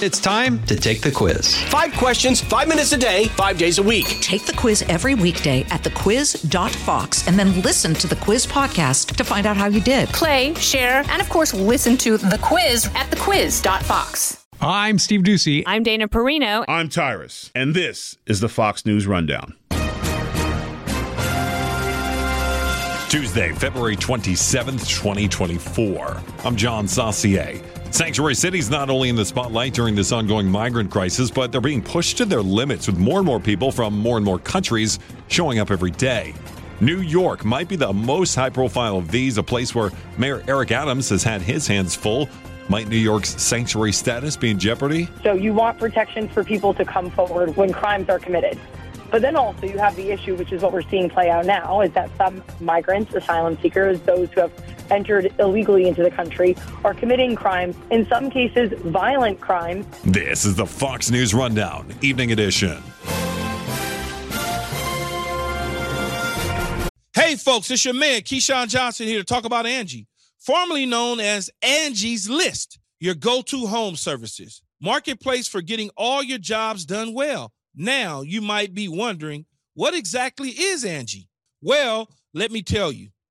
It's time to take the quiz. Five questions, five minutes a day, five days a week. Take the quiz every weekday at thequiz.fox and then listen to the quiz podcast to find out how you did. Play, share, and of course, listen to the quiz at thequiz.fox. I'm Steve Doocy. I'm Dana Perino. I'm Tyrus, and this is the Fox News Rundown. Tuesday, February 27th, 2024. I'm John Saucier. Sanctuary cities not only in the spotlight during this ongoing migrant crisis, but they're being pushed to their limits with more and more people from more and more countries showing up every day. New York might be the most high profile of these, a place where Mayor Eric Adams has had his hands full. Might New York's sanctuary status be in jeopardy? So you want protection for people to come forward when crimes are committed. But then also you have the issue, which is what we're seeing play out now, is that some migrants, asylum seekers, those who have entered illegally into the country are committing crimes, in some cases, violent crimes. This is the Fox News Rundown, Evening Edition. Hey, folks, it's your man, Keyshawn Johnson, here to talk about Angie, formerly known as Angie's List, your go to home services. Marketplace for getting all your jobs done well. Now, you might be wondering, what exactly is Angie? Well, let me tell you.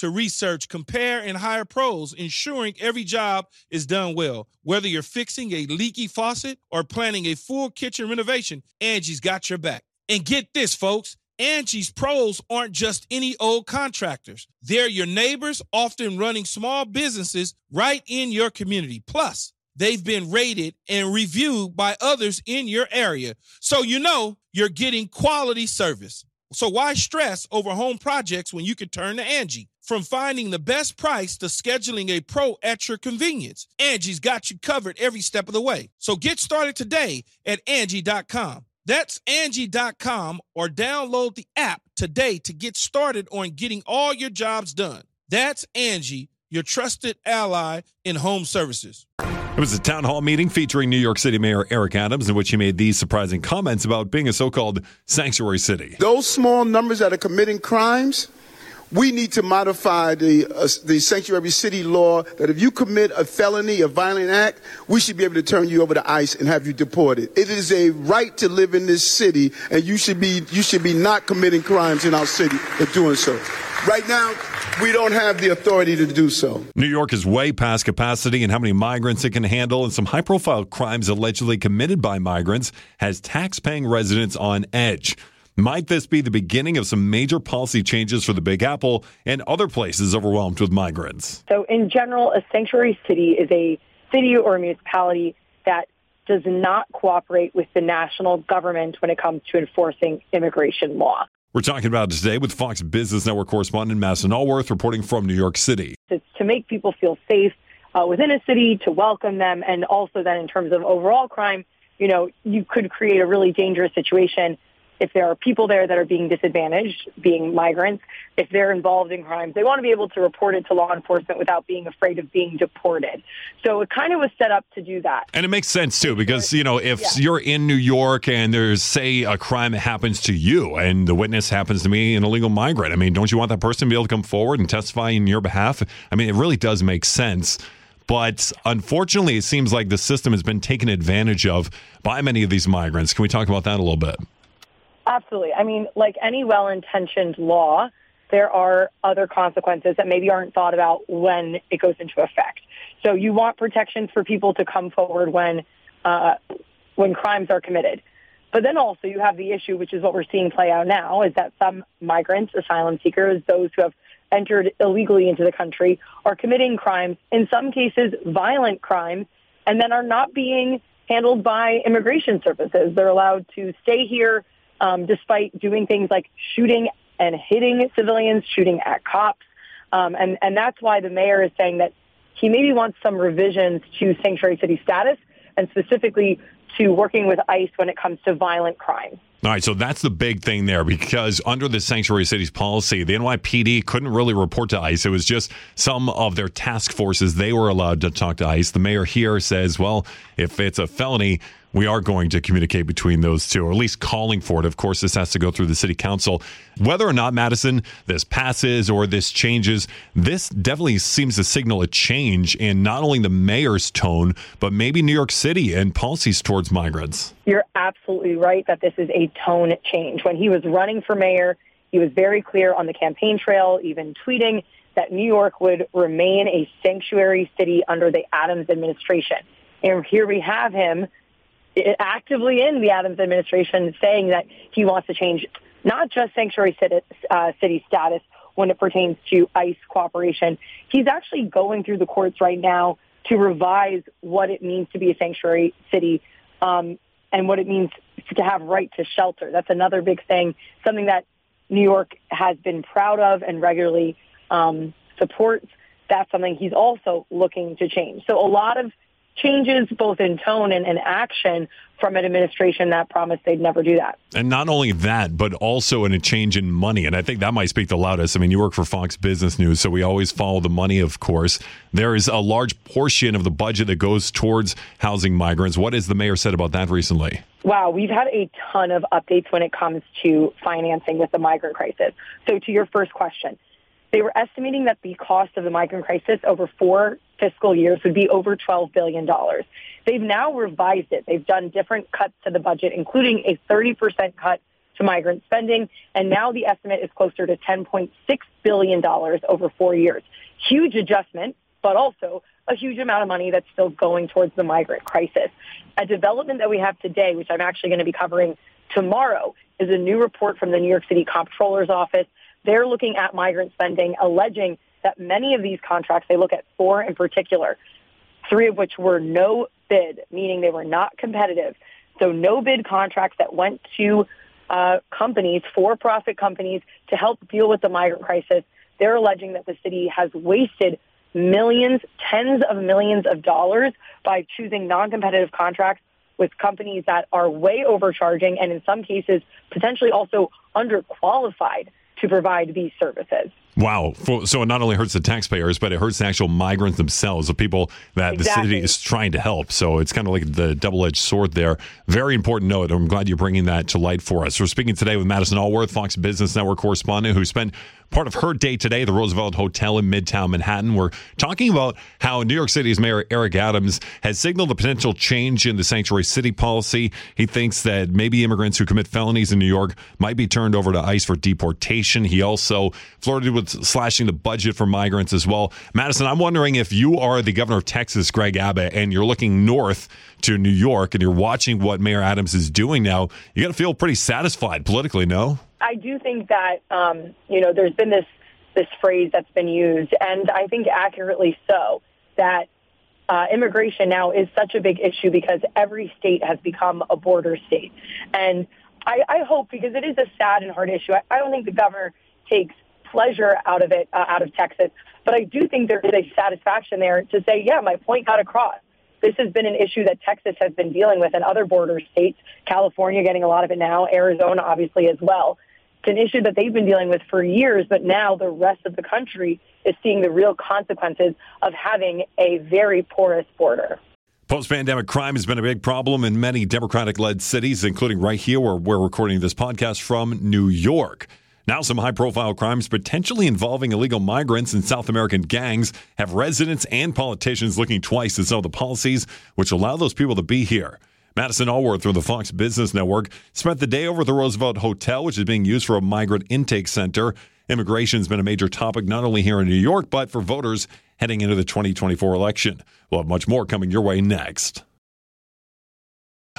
to research, compare, and hire pros, ensuring every job is done well. Whether you're fixing a leaky faucet or planning a full kitchen renovation, Angie's got your back. And get this, folks. Angie's pros aren't just any old contractors. They're your neighbors, often running small businesses right in your community. Plus, they've been rated and reviewed by others in your area. So you know you're getting quality service. So why stress over home projects when you can turn to Angie? From finding the best price to scheduling a pro at your convenience, Angie's got you covered every step of the way. So get started today at Angie.com. That's Angie.com or download the app today to get started on getting all your jobs done. That's Angie, your trusted ally in home services. It was a town hall meeting featuring New York City Mayor Eric Adams, in which he made these surprising comments about being a so called sanctuary city. Those small numbers that are committing crimes, we need to modify the uh, the sanctuary city law that if you commit a felony, a violent act, we should be able to turn you over to ICE and have you deported. It is a right to live in this city, and you should be you should be not committing crimes in our city for doing so. Right now, we don't have the authority to do so. New York is way past capacity and how many migrants it can handle, and some high profile crimes allegedly committed by migrants has tax paying residents on edge. Might this be the beginning of some major policy changes for the Big Apple and other places overwhelmed with migrants? So, in general, a sanctuary city is a city or municipality that does not cooperate with the national government when it comes to enforcing immigration law. We're talking about it today with Fox Business Network correspondent Madison Alworth reporting from New York City. It's to make people feel safe uh, within a city, to welcome them, and also then in terms of overall crime, you know, you could create a really dangerous situation if there are people there that are being disadvantaged, being migrants, if they're involved in crimes, they want to be able to report it to law enforcement without being afraid of being deported. So it kind of was set up to do that. And it makes sense too, because, you know, if yeah. you're in New York and there's, say, a crime that happens to you and the witness happens to be an illegal migrant, I mean, don't you want that person to be able to come forward and testify in your behalf? I mean, it really does make sense. But unfortunately, it seems like the system has been taken advantage of by many of these migrants. Can we talk about that a little bit? Absolutely. I mean, like any well-intentioned law, there are other consequences that maybe aren't thought about when it goes into effect. So you want protections for people to come forward when uh, when crimes are committed. But then also you have the issue, which is what we're seeing play out now, is that some migrants, asylum seekers, those who have entered illegally into the country, are committing crimes, in some cases violent crimes, and then are not being handled by immigration services. They're allowed to stay here um, despite doing things like shooting and hitting civilians, shooting at cops. Um, and, and that's why the mayor is saying that he maybe wants some revisions to sanctuary city status and specifically to working with ICE when it comes to violent crime. All right, so that's the big thing there because under the sanctuary cities policy, the NYPD couldn't really report to ICE. It was just some of their task forces they were allowed to talk to ICE. The mayor here says, well, if it's a felony, we are going to communicate between those two, or at least calling for it. Of course, this has to go through the city council. Whether or not, Madison, this passes or this changes, this definitely seems to signal a change in not only the mayor's tone, but maybe New York City and policies towards migrants. You're absolutely right that this is a tone change. When he was running for mayor, he was very clear on the campaign trail, even tweeting that New York would remain a sanctuary city under the Adams administration. And here we have him actively in the Adams administration saying that he wants to change not just sanctuary city, uh, city status when it pertains to ICE cooperation. He's actually going through the courts right now to revise what it means to be a sanctuary city um, and what it means to have right to shelter. That's another big thing, something that New York has been proud of and regularly um, supports. That's something he's also looking to change. So a lot of changes both in tone and, in action from an administration that promised they'd never do that. And not only that, but also in a change in money. And I think that might speak the loudest. I mean, you work for Fox Business News, so we always follow the money, of course. There is a large portion of the budget that goes towards housing migrants. What has the mayor said about that recently? Wow, we've had a ton of updates when it comes to financing with the migrant crisis. So to your first question, they were estimating that the cost of the migrant crisis over four fiscal years would be over $12 billion. They've now revised it. They've done different cuts to the budget, including a 30% cut to migrant spending. And now the estimate is closer to $10.6 billion over four years. Huge adjustment, but also a huge amount of money that's still going towards the migrant crisis. A development that we have today, which I'm actually going to be covering tomorrow, is a new report from the New York City Comptroller's Office they're looking at migrant spending, alleging that many of these contracts, they look at four in particular, three of which were no bid, meaning they were not competitive. So no bid contracts that went to uh, companies, for-profit companies, to help deal with the migrant crisis. They're alleging that the city has wasted millions, tens of millions of dollars by choosing non-competitive contracts with companies that are way overcharging and in some cases potentially also underqualified to provide these services. Wow. So it not only hurts the taxpayers, but it hurts the actual migrants themselves, the people that exactly. the city is trying to help. So it's kind of like the double edged sword there. Very important note. I'm glad you're bringing that to light for us. We're speaking today with Madison Alworth, Fox Business Network correspondent, who spent part of her day today, at the Roosevelt Hotel in Midtown Manhattan. We're talking about how New York City's Mayor Eric Adams has signaled a potential change in the sanctuary city policy. He thinks that maybe immigrants who commit felonies in New York might be turned over to ICE for deportation. He also flirted with slashing the budget for migrants as well. Madison, I'm wondering if you are the governor of Texas, Greg Abbott, and you're looking north to New York and you're watching what Mayor Adams is doing now, you got to feel pretty satisfied politically, no? I do think that um, you know there's been this this phrase that's been used, and I think accurately so that uh, immigration now is such a big issue because every state has become a border state, and I, I hope because it is a sad and hard issue. I, I don't think the governor takes pleasure out of it uh, out of Texas, but I do think there is a satisfaction there to say, yeah, my point got across. This has been an issue that Texas has been dealing with and other border states, California getting a lot of it now, Arizona obviously as well. It's an issue that they've been dealing with for years, but now the rest of the country is seeing the real consequences of having a very porous border. Post pandemic crime has been a big problem in many Democratic led cities, including right here where we're recording this podcast from New York. Now, some high profile crimes potentially involving illegal migrants and South American gangs have residents and politicians looking twice at some of the policies which allow those people to be here. Madison Alworth from the Fox Business Network spent the day over at the Roosevelt Hotel, which is being used for a migrant intake center. Immigration has been a major topic not only here in New York, but for voters heading into the 2024 election. We'll have much more coming your way next.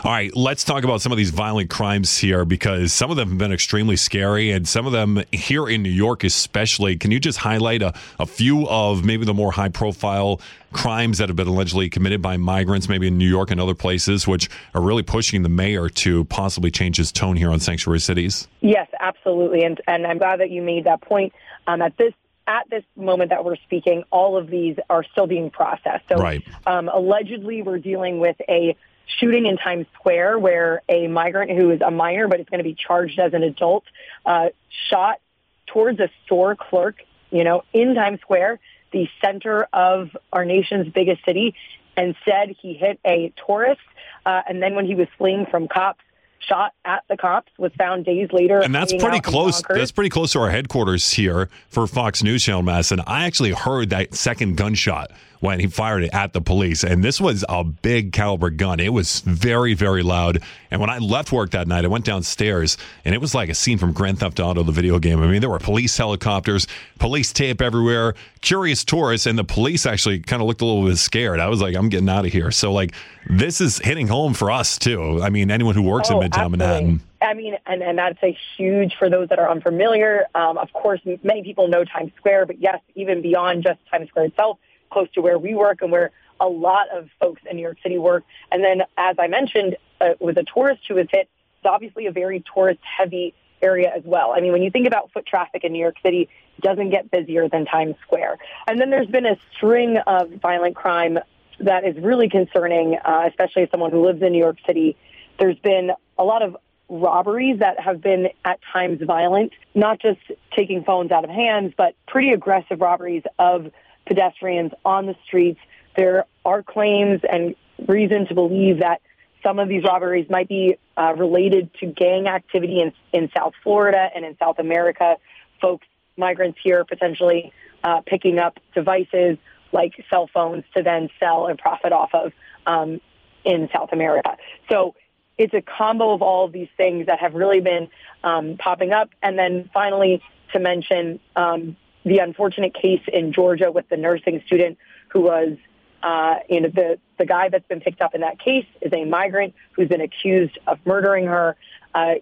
All right, let's talk about some of these violent crimes here because some of them have been extremely scary, and some of them here in New York, especially. Can you just highlight a, a few of maybe the more high profile crimes that have been allegedly committed by migrants, maybe in New York and other places, which are really pushing the mayor to possibly change his tone here on sanctuary cities? Yes, absolutely. And, and I'm glad that you made that point. Um, at this at this moment that we're speaking, all of these are still being processed. So, right. um, allegedly, we're dealing with a shooting in Times Square where a migrant who is a minor but is going to be charged as an adult uh, shot towards a store clerk, you know, in Times Square, the center of our nation's biggest city, and said he hit a tourist. Uh, and then when he was fleeing from cops, shot at the cops, was found days later. And that's pretty close. That's pretty close to our headquarters here for Fox News Channel, Madison. I actually heard that second gunshot when he fired it at the police. And this was a big caliber gun. It was very, very loud. And when I left work that night, I went downstairs and it was like a scene from Grand Theft Auto, the video game. I mean, there were police helicopters, police tape everywhere, curious tourists, and the police actually kind of looked a little bit scared. I was like, I'm getting out of here. So, like, this is hitting home for us, too. I mean, anyone who works oh, in Midtown absolutely. Manhattan. I mean, and, and that's a huge for those that are unfamiliar. Um, of course, many people know Times Square, but yes, even beyond just Times Square itself, close to where we work and where a lot of folks in New York City work. And then, as I mentioned, uh, with a tourist who was hit, it's obviously a very tourist-heavy area as well. I mean, when you think about foot traffic in New York City, it doesn't get busier than Times Square. And then there's been a string of violent crime that is really concerning, uh, especially as someone who lives in New York City. There's been a lot of robberies that have been at times violent, not just taking phones out of hands, but pretty aggressive robberies of pedestrians on the streets. There are claims and reason to believe that some of these robberies might be uh, related to gang activity in, in South Florida and in South America. Folks, migrants here potentially uh, picking up devices like cell phones to then sell and profit off of um, in South America. So it's a combo of all of these things that have really been um, popping up. And then finally, to mention um, the unfortunate case in Georgia with the nursing student who was, uh, you know, the, the guy that's been picked up in that case is a migrant who's been accused of murdering her. Uh,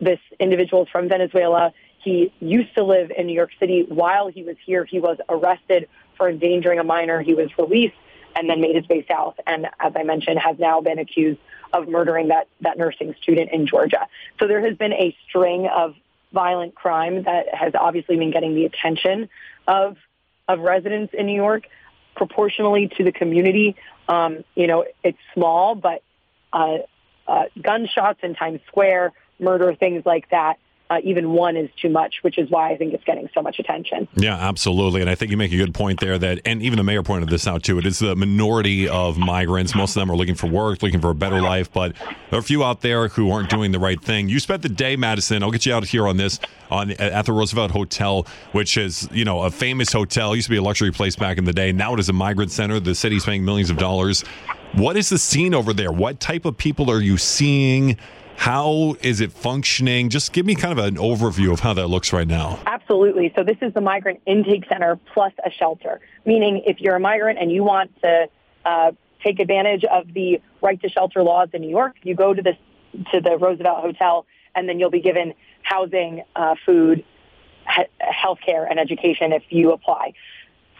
this individual is from Venezuela. He used to live in New York City. While he was here, he was arrested for endangering a minor. He was released and then made his way south. And as I mentioned, has now been accused of murdering that, that nursing student in Georgia. So there has been a string of violent crime that has obviously been getting the attention of of residents in New York proportionally to the community. Um, you know, it's small, but uh, uh, gunshots in Times Square, murder, things like that uh, even one is too much, which is why I think it's getting so much attention. Yeah, absolutely. And I think you make a good point there that, and even the mayor pointed this out too, it is the minority of migrants. Most of them are looking for work, looking for a better life, but there are a few out there who aren't doing the right thing. You spent the day, Madison. I'll get you out here on this on at the Roosevelt Hotel, which is, you know, a famous hotel. It used to be a luxury place back in the day. Now it is a migrant center. The city's paying millions of dollars. What is the scene over there? What type of people are you seeing? How is it functioning? Just give me kind of an overview of how that looks right now. Absolutely. So this is the Migrant Intake Center plus a shelter, meaning if you're a migrant and you want to uh, take advantage of the right to shelter laws in New York, you go to this to the Roosevelt Hotel, and then you'll be given housing, uh, food, he- health care, and education if you apply.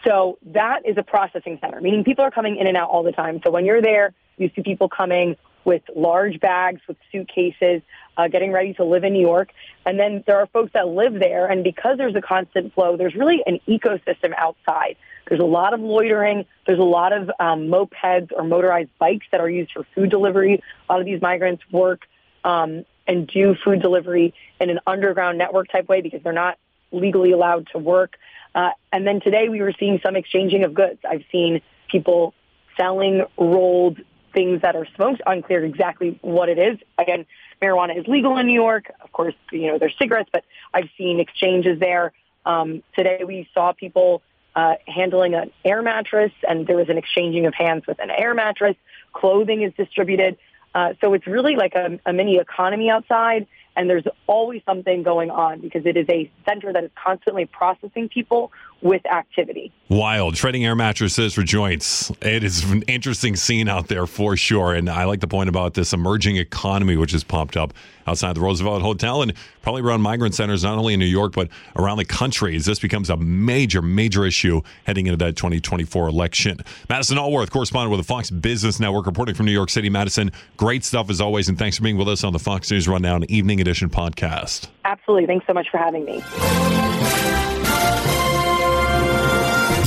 So that is a processing center, meaning people are coming in and out all the time. So when you're there, you see people coming with large bags, with suitcases, uh, getting ready to live in New York. And then there are folks that live there. And because there's a constant flow, there's really an ecosystem outside. There's a lot of loitering. There's a lot of um, mopeds or motorized bikes that are used for food delivery. A lot of these migrants work um, and do food delivery in an underground network type way because they're not legally allowed to work. Uh, and then today we were seeing some exchanging of goods. I've seen people selling rolled things that are smoked. Unclear exactly what it is. Again, marijuana is legal in New York. Of course, you know, there's cigarettes, but I've seen exchanges there. Um, today we saw people uh, handling an air mattress, and there was an exchanging of hands with an air mattress. Clothing is distributed. Uh, so it's really like a, a mini economy outside, and there's always something going on because it is a center that is constantly processing people with activity. Wild. Trading air mattresses for joints. It is an interesting scene out there for sure. And I like the point about this emerging economy, which has popped up outside the Roosevelt Hotel and probably around migrant centers, not only in New York, but around the country as this becomes a major, major issue heading into that 2024 election. Madison Alworth, correspondent with the Fox Business Network, reporting from New York City. Madison, great stuff as always. And thanks for being with us on the Fox News Rundown Evening Edition podcast. Absolutely. Thanks so much for having me.